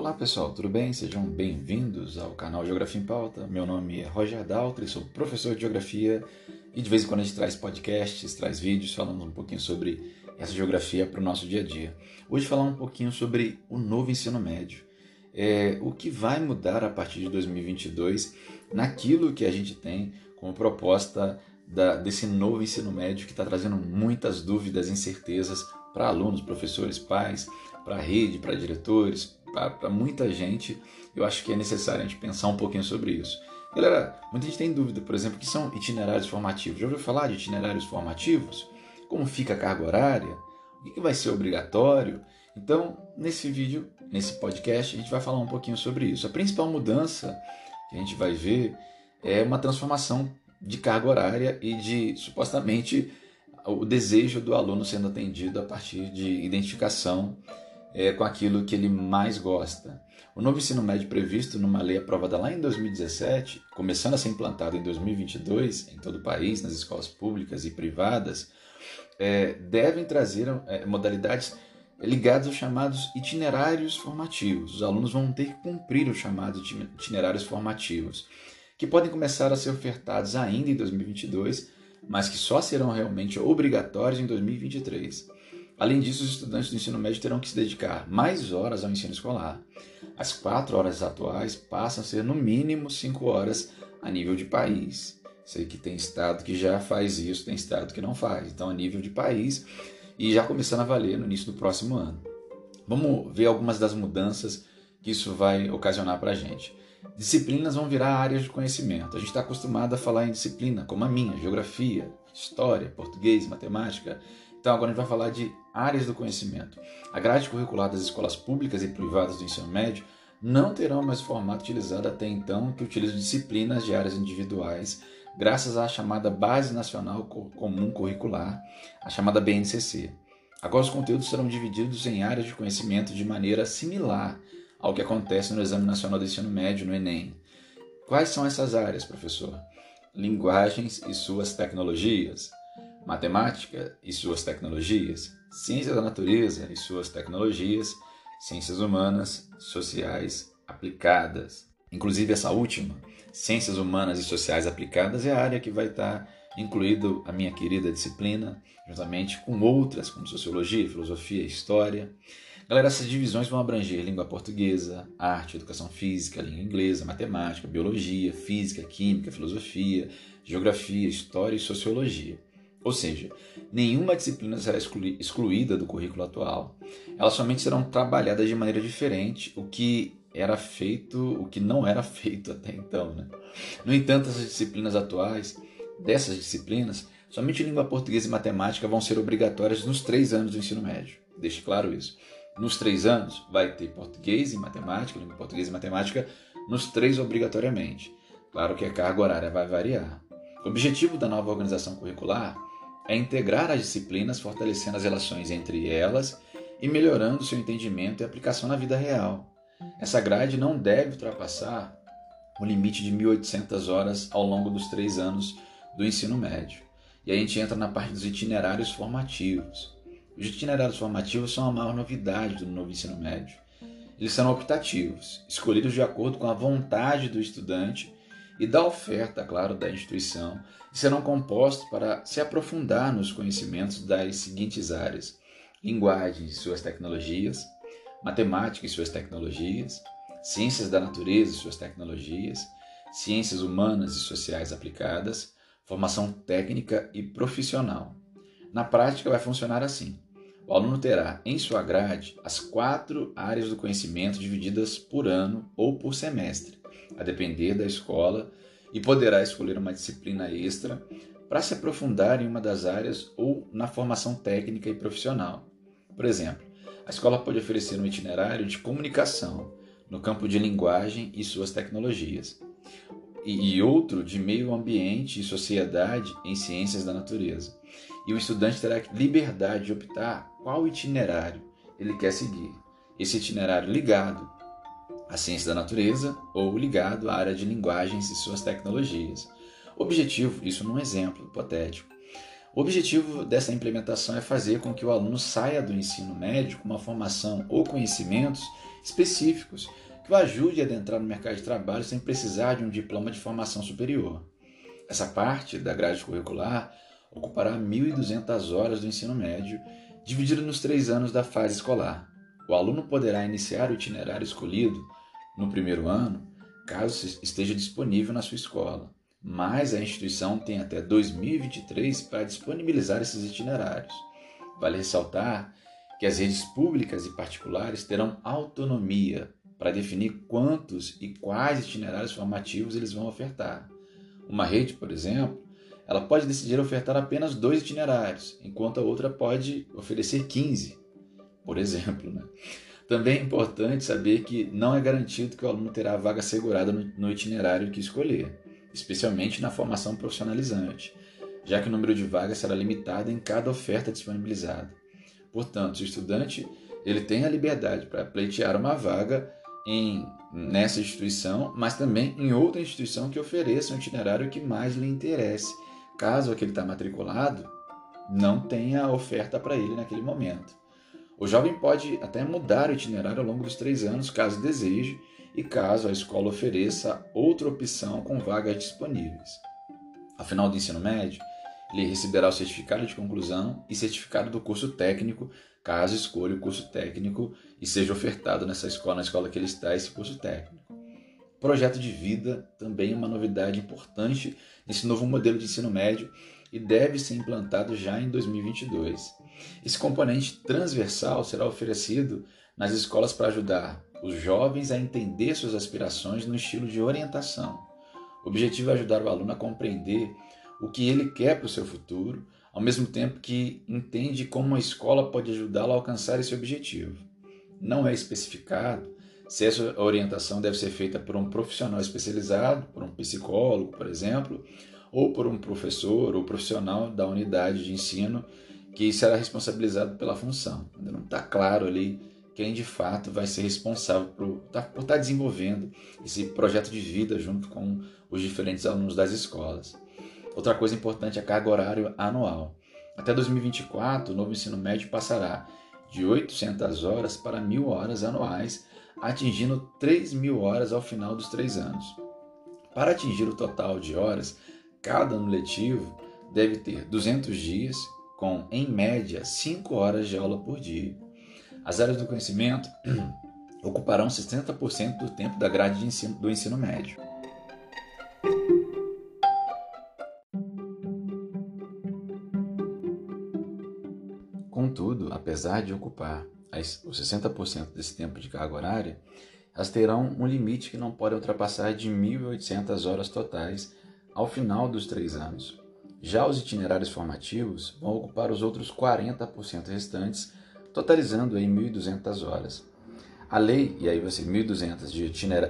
Olá pessoal, tudo bem? Sejam bem-vindos ao canal Geografia em Pauta. Meu nome é Roger Daltri, sou professor de Geografia e de vez em quando a gente traz podcasts, traz vídeos falando um pouquinho sobre essa geografia para o nosso dia a dia. Hoje falar um pouquinho sobre o novo ensino médio. É, o que vai mudar a partir de 2022 naquilo que a gente tem como proposta da, desse novo ensino médio que está trazendo muitas dúvidas incertezas para alunos, professores, pais, para a rede, para diretores, para muita gente. Eu acho que é necessário a gente pensar um pouquinho sobre isso. Galera, muita gente tem dúvida, por exemplo, que são itinerários formativos. Já ouviu falar de itinerários formativos? Como fica a carga horária? O que vai ser obrigatório? Então, nesse vídeo, nesse podcast, a gente vai falar um pouquinho sobre isso. A principal mudança que a gente vai ver é uma transformação de carga horária e de supostamente o desejo do aluno sendo atendido a partir de identificação é, com aquilo que ele mais gosta. O novo ensino médio previsto numa lei aprovada lá em 2017, começando a ser implantado em 2022 em todo o país, nas escolas públicas e privadas, é, devem trazer é, modalidades ligadas aos chamados itinerários formativos. Os alunos vão ter que cumprir os chamados itinerários formativos, que podem começar a ser ofertados ainda em 2022 mas que só serão realmente obrigatórios em 2023. Além disso, os estudantes do ensino médio terão que se dedicar mais horas ao ensino escolar. As quatro horas atuais passam a ser no mínimo cinco horas a nível de país. Sei que tem estado que já faz isso, tem estado que não faz. Então, a nível de país e já começando a valer no início do próximo ano. Vamos ver algumas das mudanças que isso vai ocasionar para a gente. Disciplinas vão virar áreas de conhecimento. A gente está acostumado a falar em disciplina, como a minha, geografia, história, português, matemática. Então agora a gente vai falar de áreas do conhecimento. A grade curricular das escolas públicas e privadas do ensino médio não terão mais o formato utilizado até então, que utiliza disciplinas de áreas individuais, graças à chamada Base Nacional Comum Curricular, a chamada BNCC. Agora os conteúdos serão divididos em áreas de conhecimento de maneira similar ao que acontece no Exame Nacional do Ensino Médio, no Enem. Quais são essas áreas, professor? Linguagens e suas tecnologias, matemática e suas tecnologias, ciência da natureza e suas tecnologias, ciências humanas, sociais aplicadas. Inclusive essa última, ciências humanas e sociais aplicadas, é a área que vai estar incluído a minha querida disciplina, juntamente com outras como sociologia, filosofia, história. Galera, essas divisões vão abranger língua portuguesa, arte, educação física, língua inglesa, matemática, biologia, física, química, filosofia, geografia, história e sociologia. Ou seja, nenhuma disciplina será excluída do currículo atual. Elas somente serão trabalhadas de maneira diferente, o que era feito, o que não era feito até então. Né? No entanto, essas disciplinas atuais, dessas disciplinas, somente língua portuguesa e matemática vão ser obrigatórias nos três anos do ensino médio. Deixe claro isso nos três anos, vai ter português e matemática, língua portuguesa e matemática, nos três obrigatoriamente. Claro que a carga horária vai variar. O objetivo da nova organização curricular é integrar as disciplinas, fortalecendo as relações entre elas e melhorando seu entendimento e aplicação na vida real. Essa grade não deve ultrapassar o limite de 1.800 horas ao longo dos três anos do ensino médio. E a gente entra na parte dos itinerários formativos. Os itinerários formativos são a maior novidade do novo ensino médio. Eles serão optativos, escolhidos de acordo com a vontade do estudante e da oferta, claro, da instituição, serão compostos para se aprofundar nos conhecimentos das seguintes áreas: linguagens e suas tecnologias, matemática e suas tecnologias, ciências da natureza e suas tecnologias, ciências humanas e sociais aplicadas, formação técnica e profissional. Na prática, vai funcionar assim. O aluno terá em sua grade as quatro áreas do conhecimento divididas por ano ou por semestre, a depender da escola, e poderá escolher uma disciplina extra para se aprofundar em uma das áreas ou na formação técnica e profissional. Por exemplo, a escola pode oferecer um itinerário de comunicação no campo de linguagem e suas tecnologias, e outro de meio ambiente e sociedade em ciências da natureza e o estudante terá liberdade de optar qual itinerário ele quer seguir. Esse itinerário ligado à ciência da natureza ou ligado à área de linguagens e suas tecnologias. Objetivo, isso num exemplo hipotético. O objetivo dessa implementação é fazer com que o aluno saia do ensino médio com uma formação ou conhecimentos específicos que o ajude a adentrar no mercado de trabalho sem precisar de um diploma de formação superior. Essa parte da grade curricular ocupará 1.200 horas do ensino médio, dividido nos três anos da fase escolar. O aluno poderá iniciar o itinerário escolhido no primeiro ano, caso esteja disponível na sua escola, mas a instituição tem até 2023 para disponibilizar esses itinerários. Vale ressaltar que as redes públicas e particulares terão autonomia para definir quantos e quais itinerários formativos eles vão ofertar. Uma rede, por exemplo, ela pode decidir ofertar apenas dois itinerários, enquanto a outra pode oferecer 15, por exemplo. Né? Também é importante saber que não é garantido que o aluno terá a vaga assegurada no itinerário que escolher, especialmente na formação profissionalizante, já que o número de vagas será limitado em cada oferta disponibilizada. Portanto, o estudante ele tem a liberdade para pleitear uma vaga em, nessa instituição, mas também em outra instituição que ofereça um itinerário que mais lhe interesse caso aquele está matriculado não tenha oferta para ele naquele momento. O jovem pode até mudar o itinerário ao longo dos três anos, caso deseje, e caso a escola ofereça outra opção com vagas disponíveis. Ao final do ensino médio, ele receberá o certificado de conclusão e certificado do curso técnico, caso escolha o curso técnico e seja ofertado nessa escola, na escola que ele está, esse curso técnico. Projeto de vida também é uma novidade importante nesse novo modelo de ensino médio e deve ser implantado já em 2022. Esse componente transversal será oferecido nas escolas para ajudar os jovens a entender suas aspirações no estilo de orientação. O objetivo é ajudar o aluno a compreender o que ele quer para o seu futuro, ao mesmo tempo que entende como a escola pode ajudá-lo a alcançar esse objetivo. Não é especificado se essa orientação deve ser feita por um profissional especializado, por um psicólogo, por exemplo, ou por um professor ou profissional da unidade de ensino que será responsabilizado pela função. Ainda não está claro ali quem de fato vai ser responsável por, tá, por estar tá desenvolvendo esse projeto de vida junto com os diferentes alunos das escolas. Outra coisa importante é a carga horária anual. Até 2024, o novo ensino médio passará de 800 horas para 1.000 horas anuais atingindo 3 mil horas ao final dos três anos. Para atingir o total de horas, cada ano letivo deve ter 200 dias, com, em média, 5 horas de aula por dia. As áreas do conhecimento ocuparão 60% do tempo da grade ensino, do ensino médio. Contudo, apesar de ocupar os 60% desse tempo de carga horária, elas terão um limite que não pode ultrapassar de 1.800 horas totais ao final dos três anos. Já os itinerários formativos vão ocupar os outros 40% restantes, totalizando aí 1.200 horas. A lei, e aí ser 1.200 de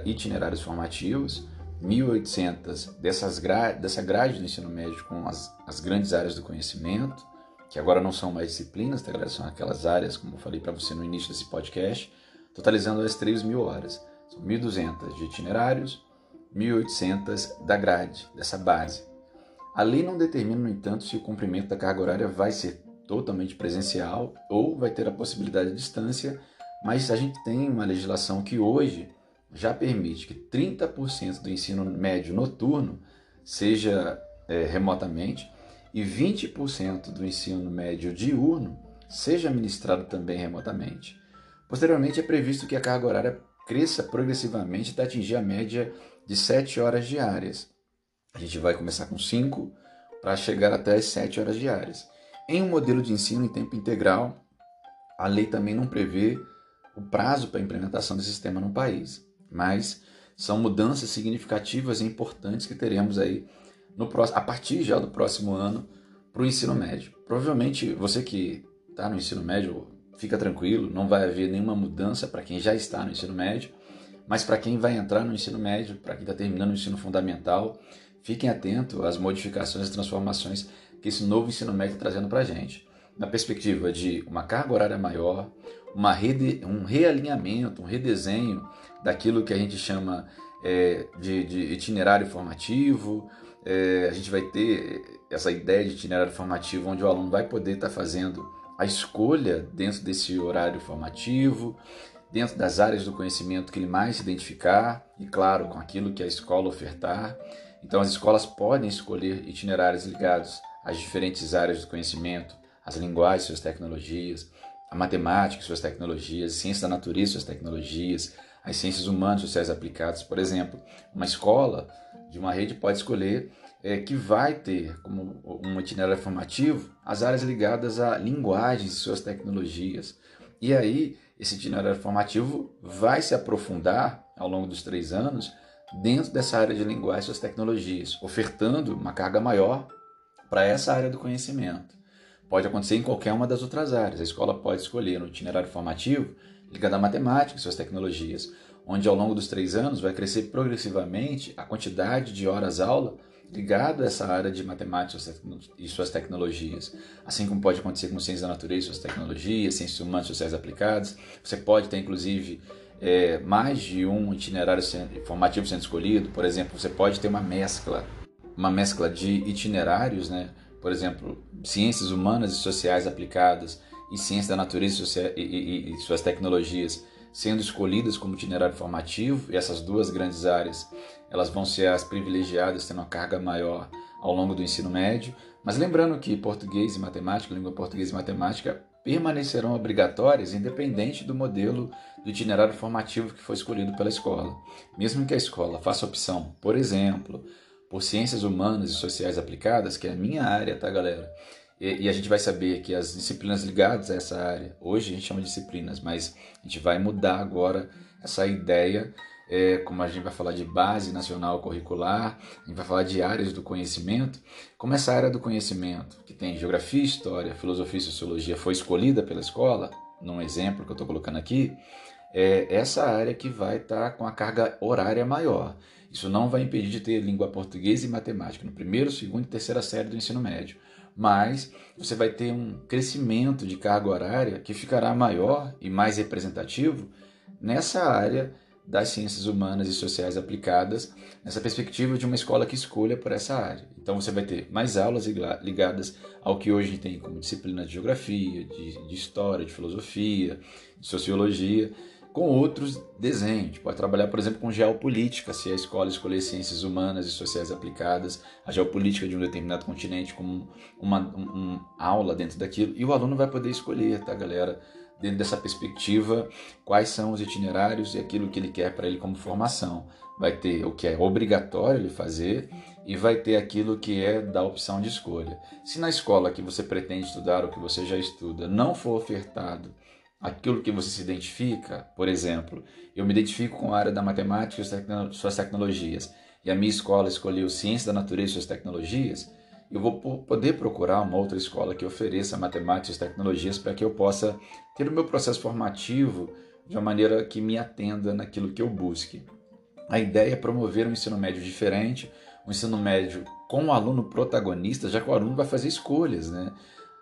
itinerários formativos, 1.800 dessas gra dessa grade do ensino médio com as, as grandes áreas do conhecimento, que agora não são mais disciplinas, tá, são aquelas áreas, como eu falei para você no início desse podcast, totalizando as 3 mil horas. São 1.200 de itinerários, 1.800 da grade, dessa base. A lei não determina, no entanto, se o cumprimento da carga horária vai ser totalmente presencial ou vai ter a possibilidade de distância, mas a gente tem uma legislação que hoje já permite que 30% do ensino médio noturno seja é, remotamente e 20% do ensino médio diurno seja ministrado também remotamente. Posteriormente, é previsto que a carga horária cresça progressivamente até atingir a média de 7 horas diárias. A gente vai começar com 5 para chegar até as 7 horas diárias. Em um modelo de ensino em tempo integral, a lei também não prevê o prazo para a implementação desse sistema no país, mas são mudanças significativas e importantes que teremos aí no próximo, a partir já do próximo ano para o ensino médio. Provavelmente você que está no ensino médio fica tranquilo, não vai haver nenhuma mudança para quem já está no ensino médio, mas para quem vai entrar no ensino médio, para quem está terminando o ensino fundamental, fiquem atentos às modificações e transformações que esse novo ensino médio está trazendo para a gente. Na perspectiva de uma carga horária maior, uma rede, um realinhamento, um redesenho daquilo que a gente chama é, de, de itinerário formativo, é, a gente vai ter essa ideia de itinerário formativo, onde o aluno vai poder estar tá fazendo a escolha dentro desse horário formativo, dentro das áreas do conhecimento que ele mais se identificar e, claro, com aquilo que a escola ofertar. Então, as escolas podem escolher itinerários ligados às diferentes áreas do conhecimento, às linguagens, suas tecnologias, a matemática, suas tecnologias, ciência da natureza, suas tecnologias, as ciências humanas, sociais aplicadas. Por exemplo, uma escola de uma rede pode escolher é, que vai ter como um itinerário formativo as áreas ligadas a linguagens e suas tecnologias. E aí, esse itinerário formativo vai se aprofundar ao longo dos três anos dentro dessa área de linguagem e suas tecnologias, ofertando uma carga maior para essa área do conhecimento. Pode acontecer em qualquer uma das outras áreas. A escola pode escolher no itinerário formativo ligado à matemática e suas tecnologias, onde ao longo dos três anos vai crescer progressivamente a quantidade de horas-aula ligado a essa área de matemática e suas tecnologias. Assim como pode acontecer com ciências da natureza e suas tecnologias, ciências humanas e sociais aplicadas. Você pode ter, inclusive, é, mais de um itinerário formativo sendo escolhido. Por exemplo, você pode ter uma mescla, uma mescla de itinerários, né? por exemplo, ciências humanas e sociais aplicadas e ciência da natureza e, e, e suas tecnologias sendo escolhidas como itinerário formativo, e essas duas grandes áreas elas vão ser as privilegiadas, tendo uma carga maior ao longo do ensino médio. Mas lembrando que português e matemática, língua portuguesa e matemática, permanecerão obrigatórias independente do modelo do itinerário formativo que foi escolhido pela escola. Mesmo que a escola faça opção, por exemplo, por ciências humanas e sociais aplicadas, que é a minha área, tá, galera? E, e, a gente vai saber que as disciplinas ligadas a essa área, hoje a gente chama de disciplinas, mas a gente vai mudar agora essa ideia, é, como a gente vai falar de base nacional curricular, a gente vai falar de áreas do conhecimento, como essa área do conhecimento, que tem geografia, história, filosofia e sociologia, foi escolhida pela escola, num exemplo que eu estou colocando aqui, é essa área que vai estar tá com a carga horária maior. Isso não vai impedir de ter língua portuguesa e matemática no primeiro, segundo e terceira série do ensino médio mas você vai ter um crescimento de carga horária que ficará maior e mais representativo nessa área das ciências humanas e sociais aplicadas, nessa perspectiva de uma escola que escolha por essa área. Então você vai ter mais aulas ligadas ao que hoje tem como disciplina de geografia, de, de história, de filosofia, de sociologia, com outros desenhos. Pode trabalhar, por exemplo, com geopolítica, se a escola escolher ciências humanas e sociais aplicadas, a geopolítica de um determinado continente como uma, um, aula dentro daquilo. E o aluno vai poder escolher, tá, galera? Dentro dessa perspectiva, quais são os itinerários e aquilo que ele quer para ele como formação. Vai ter o que é obrigatório ele fazer e vai ter aquilo que é da opção de escolha. Se na escola que você pretende estudar ou que você já estuda não for ofertado aquilo que você se identifica, por exemplo, eu me identifico com a área da matemática e suas tecnologias, e a minha escola escolheu ciência da natureza e suas tecnologias, eu vou poder procurar uma outra escola que ofereça matemática e tecnologias para que eu possa ter o meu processo formativo de uma maneira que me atenda naquilo que eu busque. A ideia é promover um ensino médio diferente, um ensino médio com o aluno protagonista, já que o aluno vai fazer escolhas, né?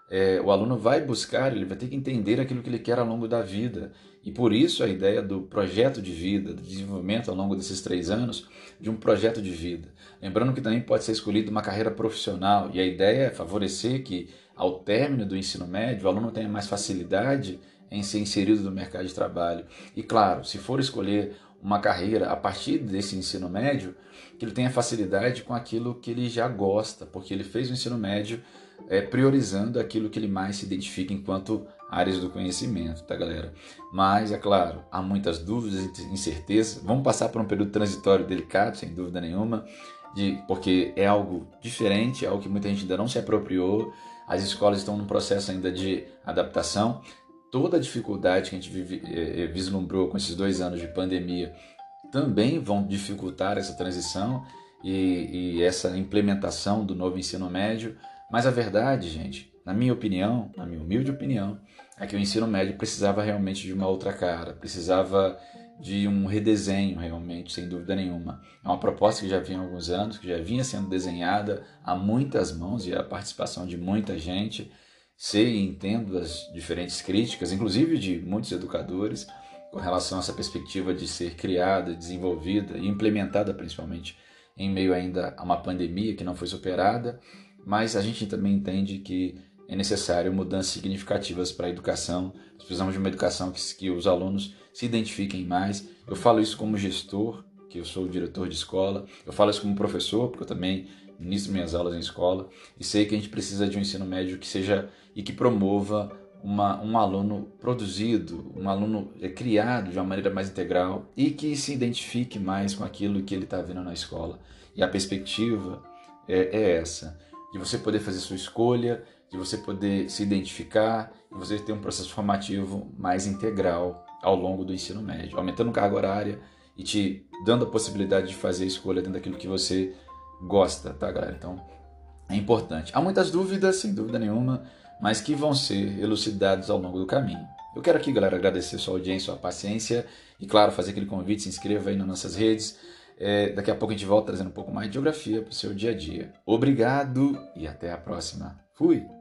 É, o aluno vai buscar, ele vai ter que entender aquilo que ele quer ao longo da vida. E por isso a ideia do projeto de vida, do desenvolvimento ao longo desses três anos, de um projeto de vida. Lembrando que também pode ser escolhida uma carreira profissional, e a ideia é favorecer que, ao término do ensino médio, o aluno tenha mais facilidade em ser inserido no mercado de trabalho. E claro, se for escolher uma carreira a partir desse ensino médio, que ele tenha facilidade com aquilo que ele já gosta, porque ele fez o ensino médio é, priorizando aquilo que ele mais se identifica enquanto áreas do conhecimento, tá galera? Mas, é claro, há muitas dúvidas e incertezas. Vamos passar por um período transitório delicado, sem dúvida nenhuma, de, porque é algo diferente, é algo que muita gente ainda não se apropriou. As escolas estão num processo ainda de adaptação. Toda a dificuldade que a gente vive, é, vislumbrou com esses dois anos de pandemia também vão dificultar essa transição e, e essa implementação do novo ensino médio mas a verdade, gente, na minha opinião, na minha humilde opinião, é que o ensino médio precisava realmente de uma outra cara, precisava de um redesenho realmente, sem dúvida nenhuma. É uma proposta que já vinha há alguns anos, que já vinha sendo desenhada a muitas mãos e a participação de muita gente. Sei e entendo as diferentes críticas, inclusive de muitos educadores, com relação a essa perspectiva de ser criada, desenvolvida e implementada principalmente em meio ainda a uma pandemia que não foi superada mas a gente também entende que é necessário mudanças significativas para a educação. Nós precisamos de uma educação que, que os alunos se identifiquem mais. Eu falo isso como gestor, que eu sou diretor de escola. Eu falo isso como professor, porque eu também ministro minhas aulas em escola. E sei que a gente precisa de um ensino médio que seja e que promova uma, um aluno produzido, um aluno é, criado de uma maneira mais integral e que se identifique mais com aquilo que ele está vendo na escola. E a perspectiva é, é essa, de você poder fazer sua escolha, de você poder se identificar e você ter um processo formativo mais integral ao longo do ensino médio, aumentando carga horária e te dando a possibilidade de fazer escolha dentro daquilo que você gosta, tá, galera? Então, é importante. Há muitas dúvidas, sem dúvida nenhuma, mas que vão ser elucidadas ao longo do caminho. Eu quero aqui, galera, agradecer sua audiência, sua paciência e, claro, fazer aquele convite, se inscreva aí nas nossas redes. É, daqui a pouco a gente volta trazendo um pouco mais de geografia para o seu dia a dia. Obrigado e até a próxima. Fui!